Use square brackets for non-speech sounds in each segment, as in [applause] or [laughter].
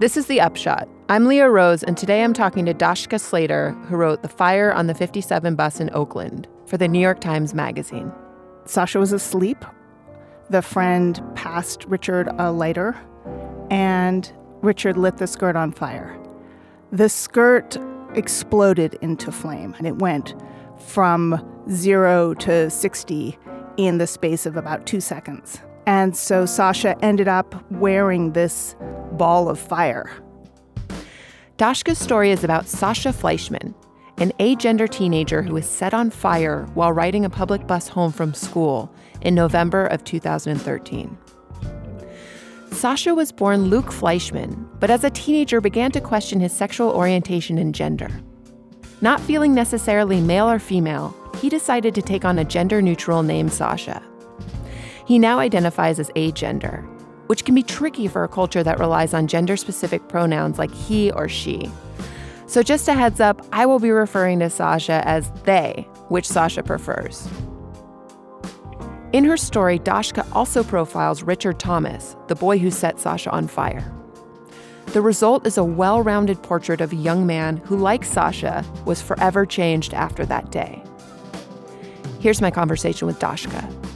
This is The Upshot. I'm Leah Rose, and today I'm talking to Dashka Slater, who wrote The Fire on the 57 bus in Oakland for the New York Times Magazine. Sasha was asleep. The friend passed Richard a lighter, and Richard lit the skirt on fire. The skirt exploded into flame, and it went from zero to 60 in the space of about two seconds. And so Sasha ended up wearing this ball of fire. Dashka's story is about Sasha Fleischman, an agender teenager who was set on fire while riding a public bus home from school in November of 2013. Sasha was born Luke Fleischman, but as a teenager began to question his sexual orientation and gender. Not feeling necessarily male or female, he decided to take on a gender neutral name Sasha. He now identifies as agender, which can be tricky for a culture that relies on gender specific pronouns like he or she. So, just a heads up, I will be referring to Sasha as they, which Sasha prefers. In her story, Dashka also profiles Richard Thomas, the boy who set Sasha on fire. The result is a well rounded portrait of a young man who, like Sasha, was forever changed after that day. Here's my conversation with Dashka.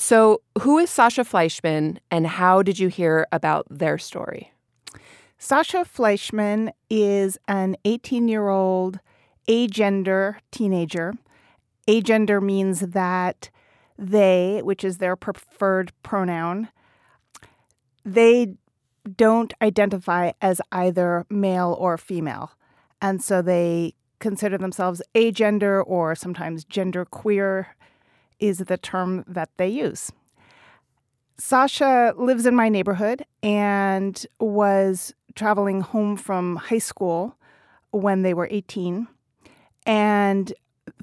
So, who is Sasha Fleischman and how did you hear about their story? Sasha Fleischman is an 18 year old agender teenager. Agender means that they, which is their preferred pronoun, they don't identify as either male or female. And so they consider themselves agender or sometimes gender queer is the term that they use. Sasha lives in my neighborhood and was traveling home from high school when they were 18 and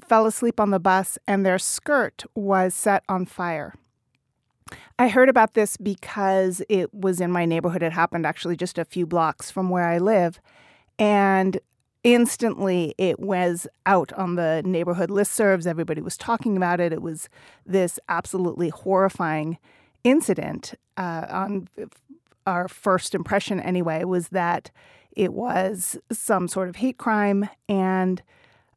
fell asleep on the bus, and their skirt was set on fire. I heard about this because it was in my neighborhood. It happened actually just a few blocks from where I live. And instantly it was out on the neighborhood listservs. Everybody was talking about it. It was this absolutely horrifying incident. Uh, on our first impression, anyway, was that it was some sort of hate crime and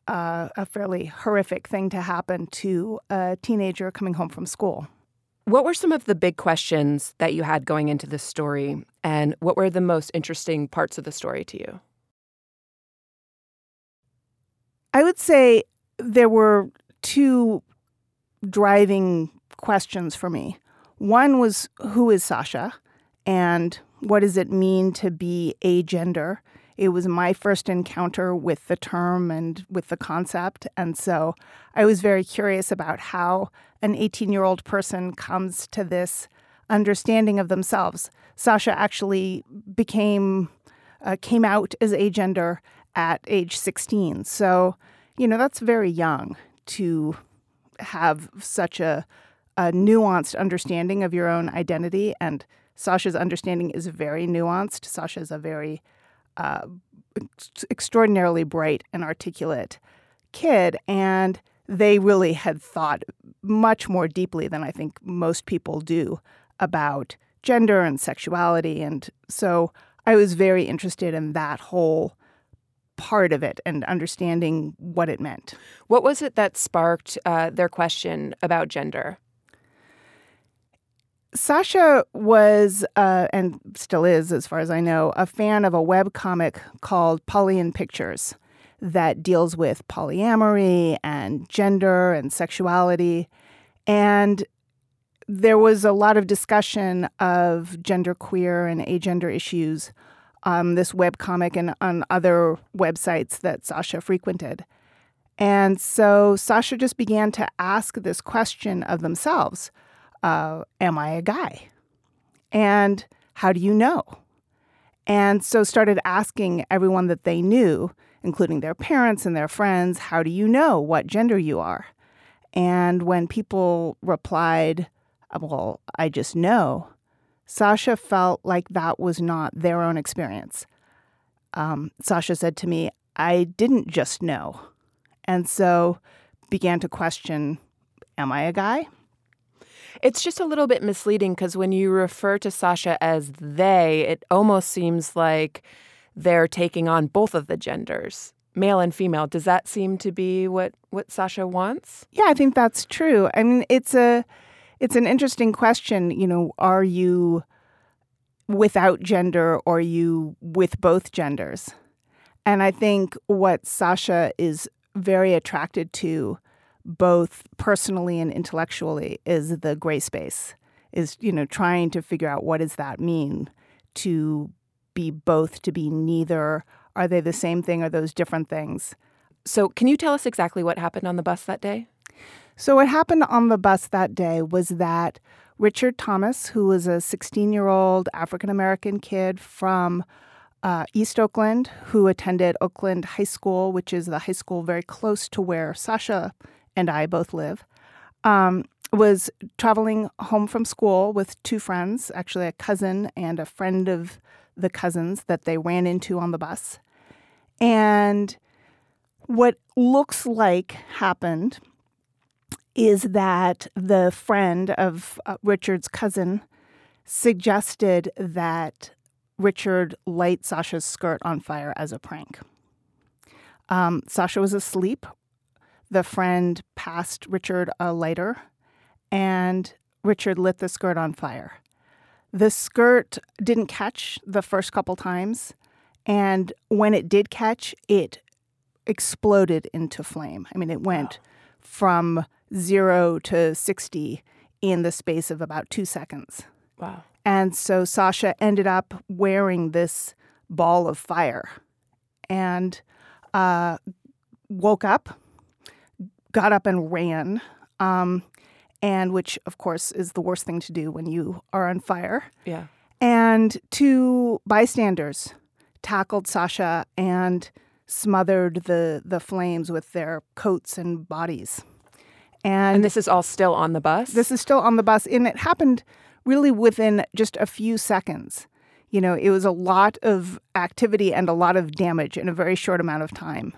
uh, a fairly horrific thing to happen to a teenager coming home from school. What were some of the big questions that you had going into this story, and what were the most interesting parts of the story to you? I would say there were two driving questions for me. One was who is Sasha and what does it mean to be agender? It was my first encounter with the term and with the concept. And so I was very curious about how an 18 year old person comes to this understanding of themselves. Sasha actually became, uh, came out as agender at age 16. So, you know, that's very young to have such a, a nuanced understanding of your own identity. And Sasha's understanding is very nuanced. Sasha is a very uh, extraordinarily bright and articulate kid. And they really had thought much more deeply than I think most people do about gender and sexuality. And so I was very interested in that whole part of it and understanding what it meant. What was it that sparked uh, their question about gender? Sasha was, uh, and still is, as far as I know, a fan of a web comic called Pollyann Pictures that deals with polyamory and gender and sexuality. And there was a lot of discussion of genderqueer and agender issues on this web comic and on other websites that Sasha frequented. And so Sasha just began to ask this question of themselves uh, Am I a guy? And how do you know? And so started asking everyone that they knew, including their parents and their friends, How do you know what gender you are? And when people replied, Well, I just know, Sasha felt like that was not their own experience. Um, Sasha said to me, I didn't just know. And so began to question Am I a guy? It's just a little bit misleading because when you refer to Sasha as they, it almost seems like they're taking on both of the genders, male and female. Does that seem to be what what Sasha wants? Yeah, I think that's true. I mean, it's a it's an interesting question. You know, are you without gender or are you with both genders? And I think what Sasha is very attracted to both personally and intellectually is the gray space is you know trying to figure out what does that mean to be both to be neither are they the same thing or those different things so can you tell us exactly what happened on the bus that day so what happened on the bus that day was that richard thomas who was a 16 year old african american kid from uh, East Oakland, who attended Oakland High School, which is the high school very close to where Sasha and I both live, um, was traveling home from school with two friends, actually a cousin and a friend of the cousins that they ran into on the bus. And what looks like happened is that the friend of uh, Richard's cousin suggested that Richard light Sasha's skirt on fire as a prank. Um, Sasha was asleep the friend passed Richard a lighter, and Richard lit the skirt on fire. The skirt didn't catch the first couple times, and when it did catch, it exploded into flame. I mean, it went wow. from zero to 60 in the space of about two seconds. Wow. And so Sasha ended up wearing this ball of fire and uh, woke up got up and ran, um, and which, of course, is the worst thing to do when you are on fire. Yeah. And two bystanders tackled Sasha and smothered the, the flames with their coats and bodies. And, and this is all still on the bus? This is still on the bus. And it happened really within just a few seconds. You know, it was a lot of activity and a lot of damage in a very short amount of time.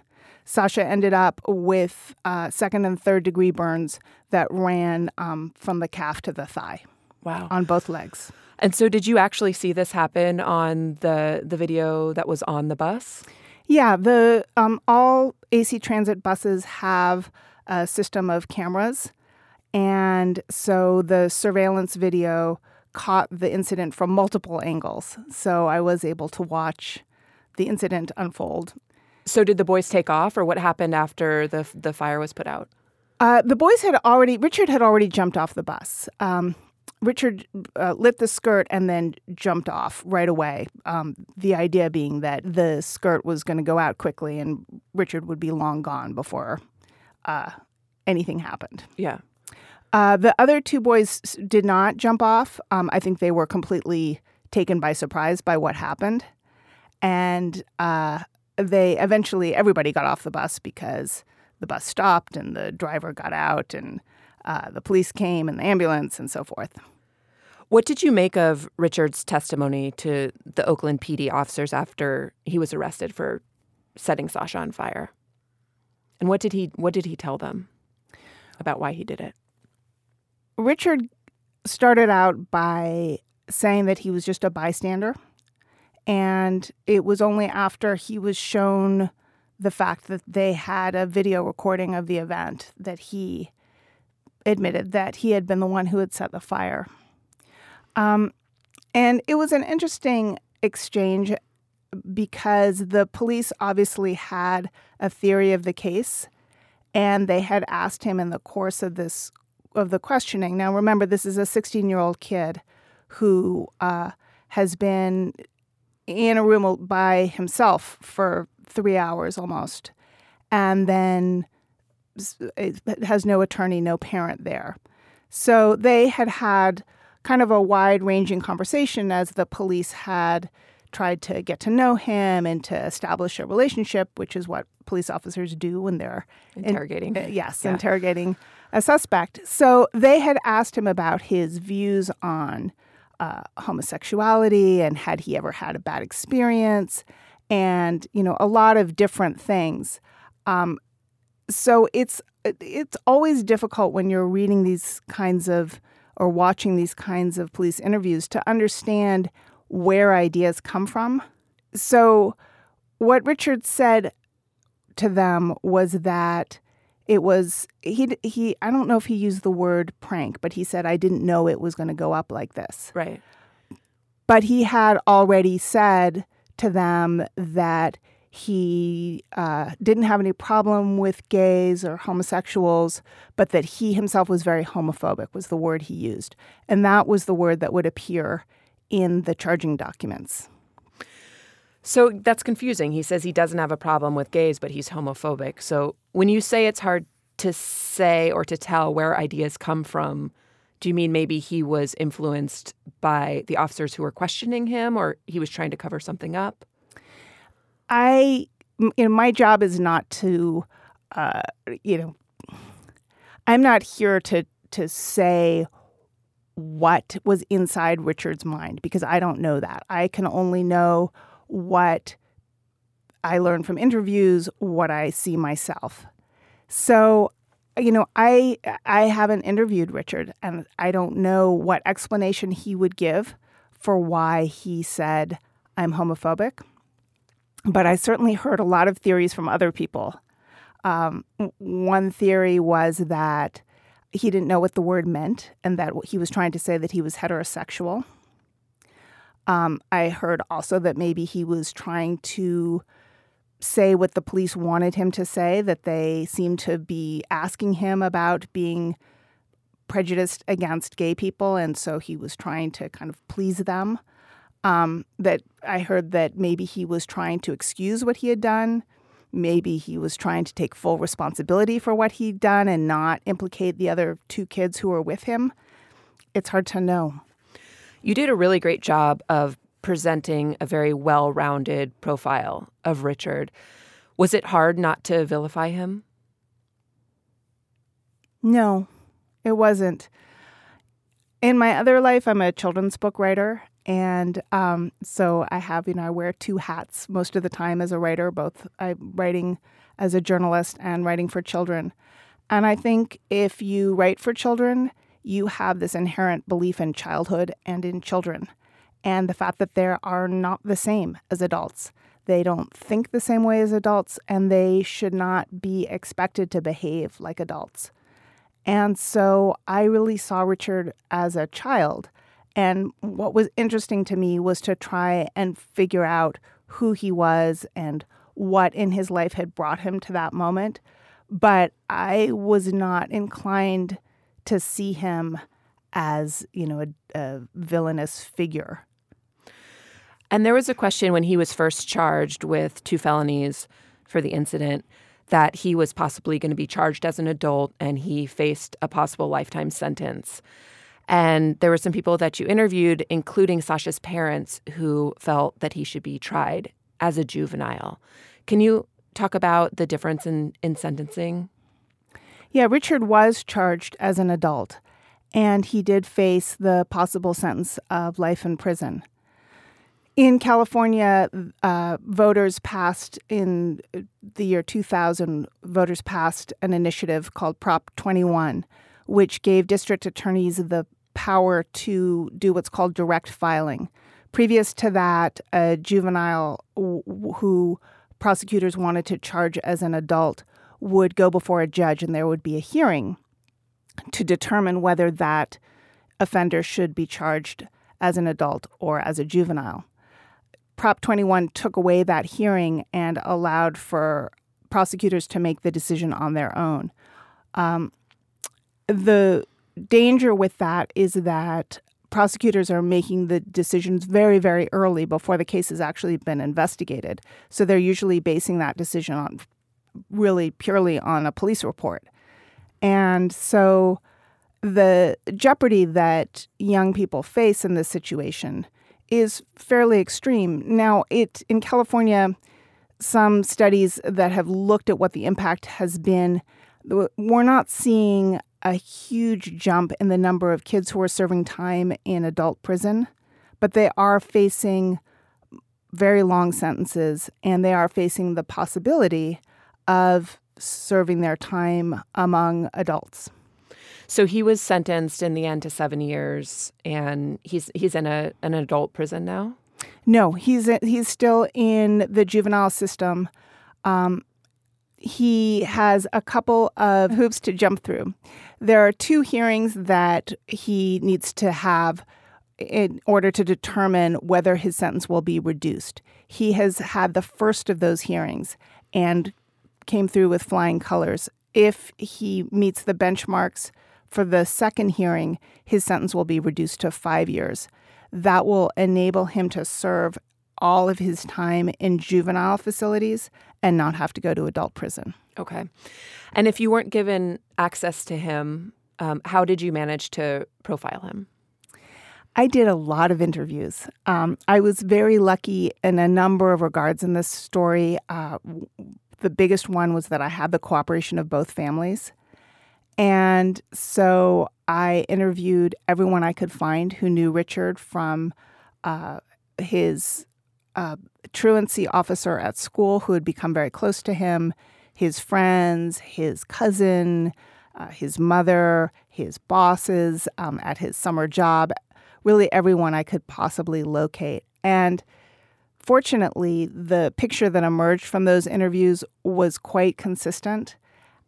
Sasha ended up with uh, second and third degree burns that ran um, from the calf to the thigh. Wow. On both legs. And so, did you actually see this happen on the the video that was on the bus? Yeah, the um, all AC Transit buses have a system of cameras, and so the surveillance video caught the incident from multiple angles. So I was able to watch the incident unfold so did the boys take off, or what happened after the the fire was put out? Uh, the boys had already. Richard had already jumped off the bus. Um, Richard uh, lit the skirt and then jumped off right away. Um, the idea being that the skirt was going to go out quickly and Richard would be long gone before uh, anything happened. Yeah. Uh, the other two boys did not jump off. Um, I think they were completely taken by surprise by what happened. And uh, they eventually everybody got off the bus because the bus stopped and the driver got out and uh, the police came and the ambulance and so forth. What did you make of Richard's testimony to the Oakland PD officers after he was arrested for setting Sasha on fire? And what did he what did he tell them about why he did it? Richard started out by saying that he was just a bystander and it was only after he was shown the fact that they had a video recording of the event that he admitted that he had been the one who had set the fire. Um, and it was an interesting exchange because the police obviously had a theory of the case and they had asked him in the course of this of the questioning. Now remember this is a 16-year-old kid who uh, has been in a room by himself for three hours almost, and then has no attorney, no parent there. So they had had kind of a wide ranging conversation as the police had tried to get to know him and to establish a relationship, which is what police officers do when they're interrogating. In, uh, yes, yeah. interrogating a suspect. So they had asked him about his views on uh, homosexuality and had he ever had a bad experience and you know a lot of different things um, so it's it's always difficult when you're reading these kinds of or watching these kinds of police interviews to understand where ideas come from. So, what Richard said to them was that it was he he I don't know if he used the word prank, but he said I didn't know it was going to go up like this. Right. But he had already said to them that he uh, didn't have any problem with gays or homosexuals, but that he himself was very homophobic, was the word he used. And that was the word that would appear in the charging documents. So that's confusing. He says he doesn't have a problem with gays, but he's homophobic. So when you say it's hard to say or to tell where ideas come from, do you mean maybe he was influenced by the officers who were questioning him or he was trying to cover something up? I, you know, my job is not to, uh, you know, I'm not here to to say what was inside Richard's mind because I don't know that. I can only know what I learn from interviews, what I see myself. So, you know, I I haven't interviewed Richard and I don't know what explanation he would give for why he said I'm homophobic. But I certainly heard a lot of theories from other people. Um, one theory was that he didn't know what the word meant and that he was trying to say that he was heterosexual. Um, I heard also that maybe he was trying to say what the police wanted him to say, that they seemed to be asking him about being prejudiced against gay people, and so he was trying to kind of please them. Um, that I heard that maybe he was trying to excuse what he had done. Maybe he was trying to take full responsibility for what he'd done and not implicate the other two kids who were with him. It's hard to know. You did a really great job of presenting a very well rounded profile of Richard. Was it hard not to vilify him? No, it wasn't. In my other life, I'm a children's book writer, and um, so I have, you know, I wear two hats most of the time as a writer, both I'm writing as a journalist and writing for children. And I think if you write for children, you have this inherent belief in childhood and in children, and the fact that they are not the same as adults. They don't think the same way as adults, and they should not be expected to behave like adults. And so I really saw Richard as a child and what was interesting to me was to try and figure out who he was and what in his life had brought him to that moment. But I was not inclined to see him as, you know, a, a villainous figure. And there was a question when he was first charged with two felonies for the incident that he was possibly going to be charged as an adult and he faced a possible lifetime sentence. And there were some people that you interviewed, including Sasha's parents, who felt that he should be tried as a juvenile. Can you talk about the difference in, in sentencing? Yeah, Richard was charged as an adult, and he did face the possible sentence of life in prison. In California, uh, voters passed in the year 2000, voters passed an initiative called Prop 21, which gave district attorneys the power to do what's called direct filing. Previous to that, a juvenile who prosecutors wanted to charge as an adult would go before a judge and there would be a hearing to determine whether that offender should be charged as an adult or as a juvenile. Prop 21 took away that hearing and allowed for prosecutors to make the decision on their own. Um, the danger with that is that prosecutors are making the decisions very, very early before the case has actually been investigated. So they're usually basing that decision on really purely on a police report. And so the jeopardy that young people face in this situation is fairly extreme. Now, it in California, some studies that have looked at what the impact has been, we're not seeing a huge jump in the number of kids who are serving time in adult prison, but they are facing very long sentences and they are facing the possibility of serving their time among adults. So he was sentenced in the end to seven years, and he's he's in a an adult prison now. No, he's he's still in the juvenile system. Um, he has a couple of hoops to jump through. There are two hearings that he needs to have in order to determine whether his sentence will be reduced. He has had the first of those hearings and came through with flying colors. If he meets the benchmarks for the second hearing, his sentence will be reduced to five years. That will enable him to serve all of his time in juvenile facilities and not have to go to adult prison. Okay. And if you weren't given access to him, um, how did you manage to profile him? I did a lot of interviews. Um, I was very lucky in a number of regards in this story. Uh, the biggest one was that I had the cooperation of both families. And so I interviewed everyone I could find who knew Richard from uh, his uh, truancy officer at school who had become very close to him, his friends, his cousin, uh, his mother, his bosses um, at his summer job, really everyone I could possibly locate. And fortunately, the picture that emerged from those interviews was quite consistent.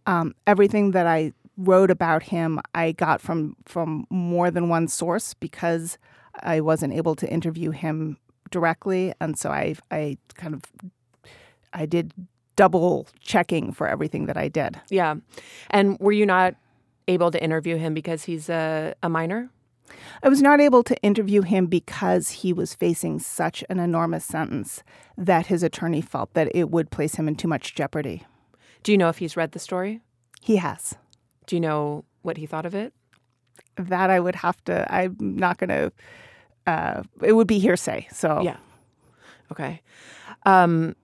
Um, everything that I wrote about him, I got from from more than one source because I wasn't able to interview him directly, and so I I kind of I did double checking for everything that I did. Yeah, and were you not able to interview him because he's a, a minor? I was not able to interview him because he was facing such an enormous sentence that his attorney felt that it would place him in too much jeopardy. Do you know if he's read the story? He has. Do you know what he thought of it? That I would have to, I'm not going to, uh, it would be hearsay. So, yeah. Okay. Um,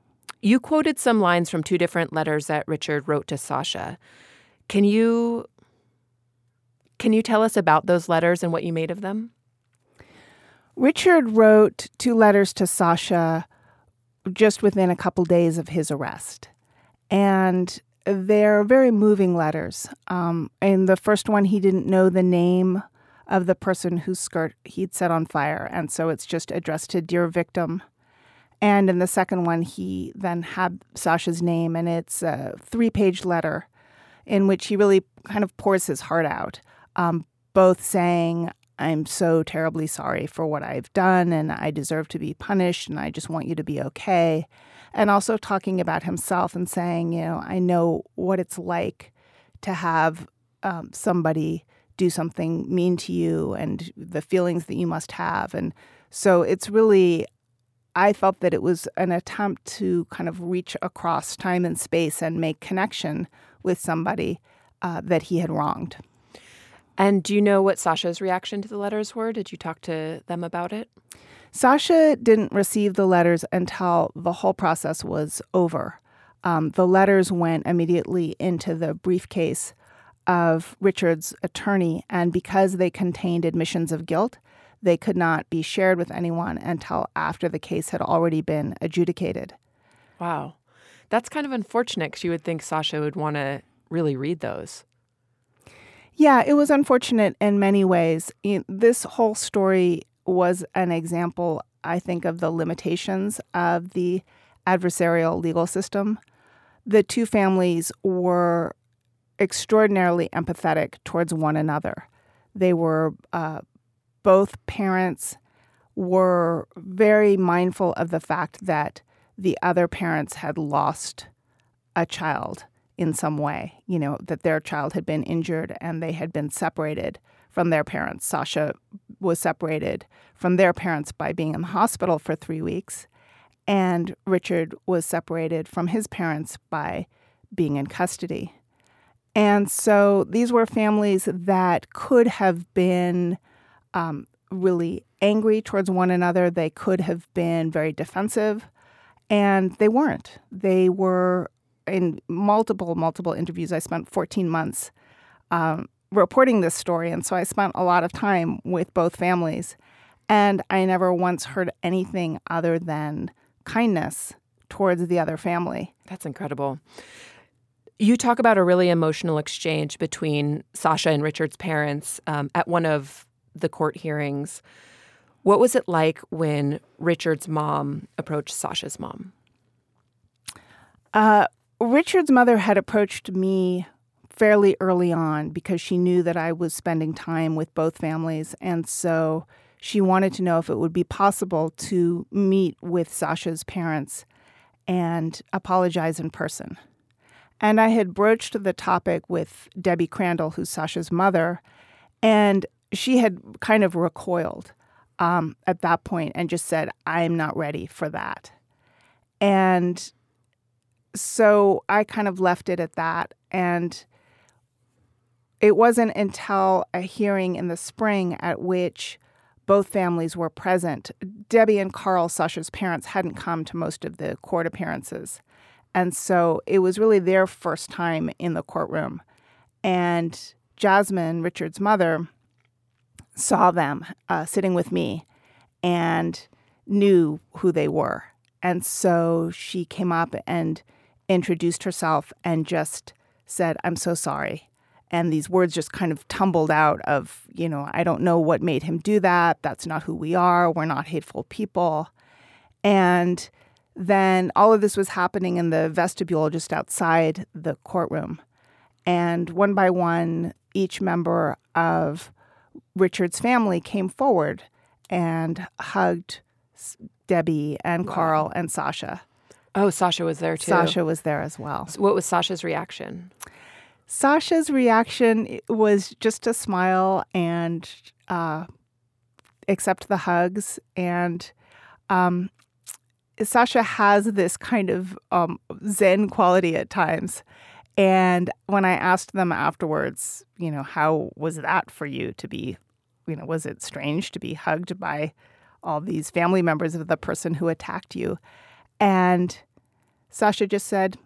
you quoted some lines from two different letters that Richard wrote to Sasha. Can you can you tell us about those letters and what you made of them? Richard wrote two letters to Sasha just within a couple days of his arrest. And they're very moving letters. Um, in the first one, he didn't know the name of the person whose skirt he'd set on fire. And so it's just addressed to Dear Victim. And in the second one, he then had Sasha's name, and it's a three page letter in which he really kind of pours his heart out um, both saying, I'm so terribly sorry for what I've done and I deserve to be punished and I just want you to be okay. And also talking about himself and saying, you know, I know what it's like to have um, somebody do something mean to you and the feelings that you must have. And so it's really, I felt that it was an attempt to kind of reach across time and space and make connection with somebody uh, that he had wronged. And do you know what Sasha's reaction to the letters were? Did you talk to them about it? Sasha didn't receive the letters until the whole process was over. Um, the letters went immediately into the briefcase of Richard's attorney, and because they contained admissions of guilt, they could not be shared with anyone until after the case had already been adjudicated. Wow. That's kind of unfortunate because you would think Sasha would want to really read those. Yeah, it was unfortunate in many ways. This whole story was an example, I think, of the limitations of the adversarial legal system. The two families were extraordinarily empathetic towards one another. They were uh, both parents were very mindful of the fact that the other parents had lost a child in some way, you know, that their child had been injured and they had been separated from their parents. Sasha was separated from their parents by being in the hospital for three weeks, and Richard was separated from his parents by being in custody. And so these were families that could have been um, really angry towards one another. They could have been very defensive, and they weren't. They were in multiple, multiple interviews. I spent 14 months um, reporting this story. And so I spent a lot of time with both families. And I never once heard anything other than kindness towards the other family. That's incredible. You talk about a really emotional exchange between Sasha and Richard's parents um, at one of the court hearings. What was it like when Richard's mom approached Sasha's mom? Uh, Richard's mother had approached me fairly early on because she knew that I was spending time with both families. And so she wanted to know if it would be possible to meet with Sasha's parents and apologize in person. And I had broached the topic with Debbie Crandall, who's Sasha's mother, and she had kind of recoiled um, at that point and just said, I'm not ready for that. And so I kind of left it at that. And it wasn't until a hearing in the spring at which both families were present. Debbie and Carl, Sasha's parents, hadn't come to most of the court appearances. And so it was really their first time in the courtroom. And Jasmine, Richard's mother, saw them uh, sitting with me and knew who they were. And so she came up and introduced herself and just said, I'm so sorry. And these words just kind of tumbled out of, you know, I don't know what made him do that. That's not who we are. We're not hateful people. And then all of this was happening in the vestibule just outside the courtroom. And one by one, each member of Richard's family came forward and hugged Debbie and wow. Carl and Sasha. Oh, Sasha was there too. Sasha was there as well. So what was Sasha's reaction? Sasha's reaction was just a smile and uh, accept the hugs. And um, Sasha has this kind of um, Zen quality at times. And when I asked them afterwards, you know, how was that for you to be, you know, was it strange to be hugged by all these family members of the person who attacked you? And Sasha just said,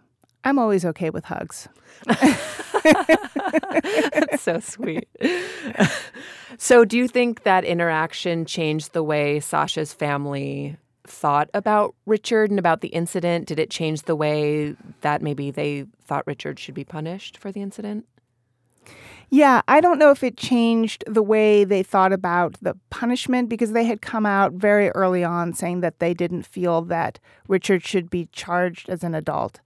I'm always okay with hugs. [laughs] That's so sweet. [laughs] so, do you think that interaction changed the way Sasha's family thought about Richard and about the incident? Did it change the way that maybe they thought Richard should be punished for the incident? Yeah, I don't know if it changed the way they thought about the punishment because they had come out very early on saying that they didn't feel that Richard should be charged as an adult.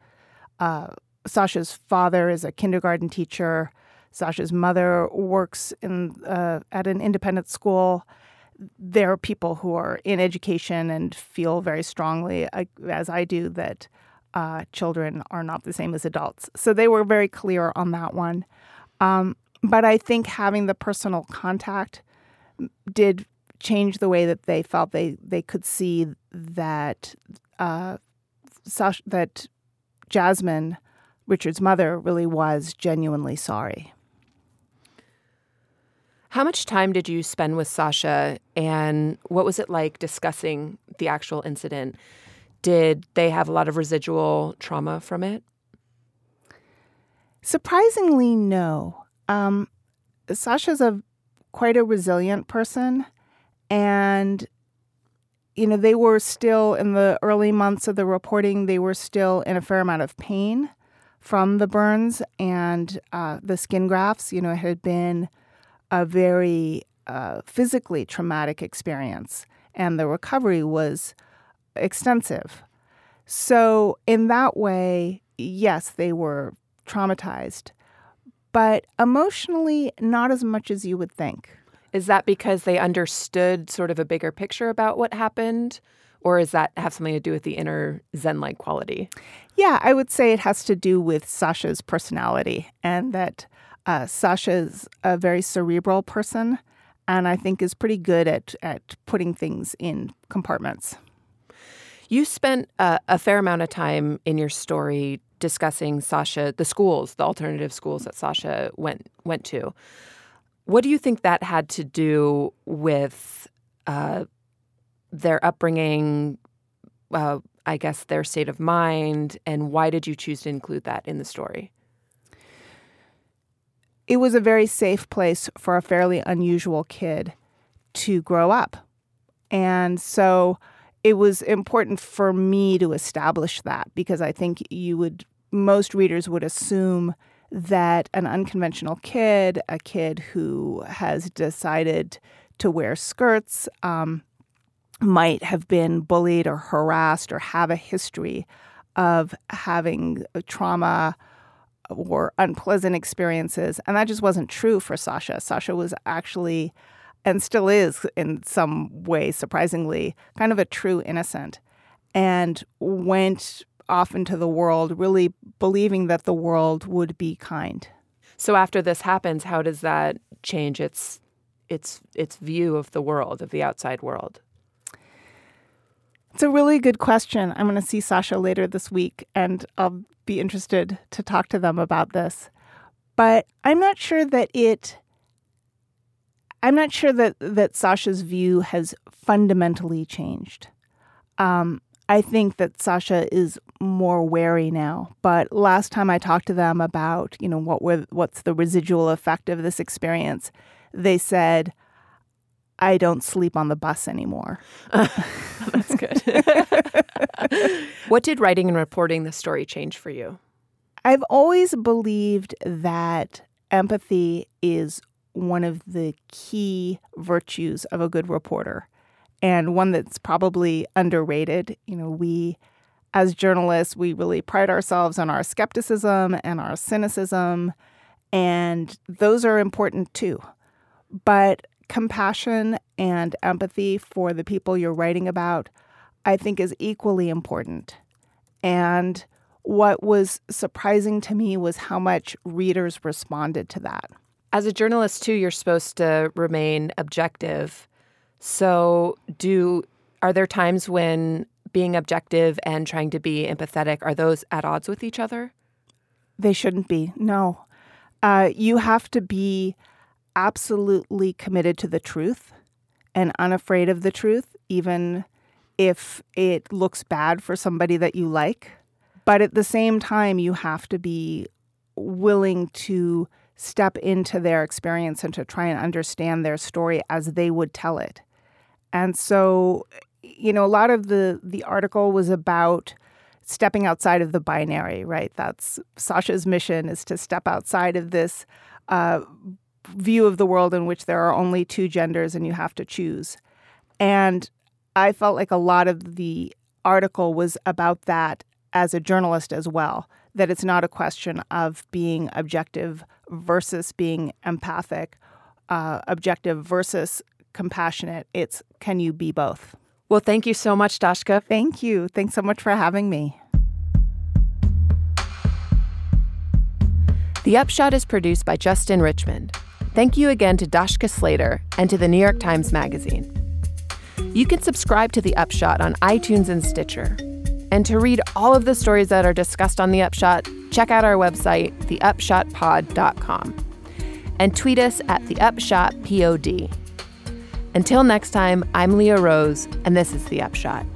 Uh, Sasha's father is a kindergarten teacher. Sasha's mother works in uh, at an independent school there are people who are in education and feel very strongly, as I do, that uh, children are not the same as adults. So they were very clear on that one. Um, but I think having the personal contact did change the way that they felt they they could see that uh, that Jasmine, Richard's mother, really was genuinely sorry. How much time did you spend with Sasha and what was it like discussing the actual incident? Did they have a lot of residual trauma from it? Surprisingly, no. Um, Sasha's a quite a resilient person, and you know they were still in the early months of the reporting. They were still in a fair amount of pain from the burns and uh, the skin grafts. You know, it had been a very uh, physically traumatic experience, and the recovery was extensive. So, in that way, yes, they were traumatized, but emotionally, not as much as you would think. Is that because they understood sort of a bigger picture about what happened? Or does that have something to do with the inner Zen like quality? Yeah, I would say it has to do with Sasha's personality and that uh, Sasha's a very cerebral person, and I think is pretty good at at putting things in compartments. You spent a, a fair amount of time in your story discussing Sasha, the schools, the alternative schools that Sasha went went to. What do you think that had to do with uh, their upbringing? Uh, I guess their state of mind, and why did you choose to include that in the story? It was a very safe place for a fairly unusual kid to grow up. And so it was important for me to establish that because I think you would most readers would assume that an unconventional kid, a kid who has decided to wear skirts, um, might have been bullied or harassed or have a history of having trauma or unpleasant experiences. And that just wasn't true for Sasha. Sasha was actually, and still is in some way, surprisingly, kind of a true innocent and went off into the world really believing that the world would be kind. So after this happens, how does that change its its its view of the world, of the outside world? It's a really good question. I'm going to see Sasha later this week and I'll be interested to talk to them about this. But I'm not sure that it I'm not sure that that Sasha's view has fundamentally changed. Um, I think that Sasha is more wary now. But last time I talked to them about, you know, what were what's the residual effect of this experience, they said, I don't sleep on the bus anymore. [laughs] that's good. [laughs] what did writing and reporting the story change for you? I've always believed that empathy is one of the key virtues of a good reporter and one that's probably underrated. You know, we as journalists, we really pride ourselves on our skepticism and our cynicism, and those are important too. But compassion and empathy for the people you're writing about, I think, is equally important. And what was surprising to me was how much readers responded to that. As a journalist, too, you're supposed to remain objective. So, do are there times when being objective and trying to be empathetic are those at odds with each other? They shouldn't be. No, uh, you have to be absolutely committed to the truth and unafraid of the truth, even if it looks bad for somebody that you like. But at the same time, you have to be willing to step into their experience and to try and understand their story as they would tell it. And so, you know, a lot of the the article was about stepping outside of the binary, right? That's Sasha's mission is to step outside of this uh, view of the world in which there are only two genders and you have to choose. And I felt like a lot of the article was about that as a journalist as well, that it's not a question of being objective versus being empathic, uh, objective versus compassionate. It's can you be both? Well, thank you so much, Dashka. Thank you. Thanks so much for having me. The Upshot is produced by Justin Richmond. Thank you again to Dashka Slater and to the New York Times Magazine. You can subscribe to The Upshot on iTunes and Stitcher. And to read all of the stories that are discussed on The Upshot, check out our website, theupshotpod.com. And tweet us at TheUpshotPod. Until next time, I'm Leah Rose, and this is The Upshot.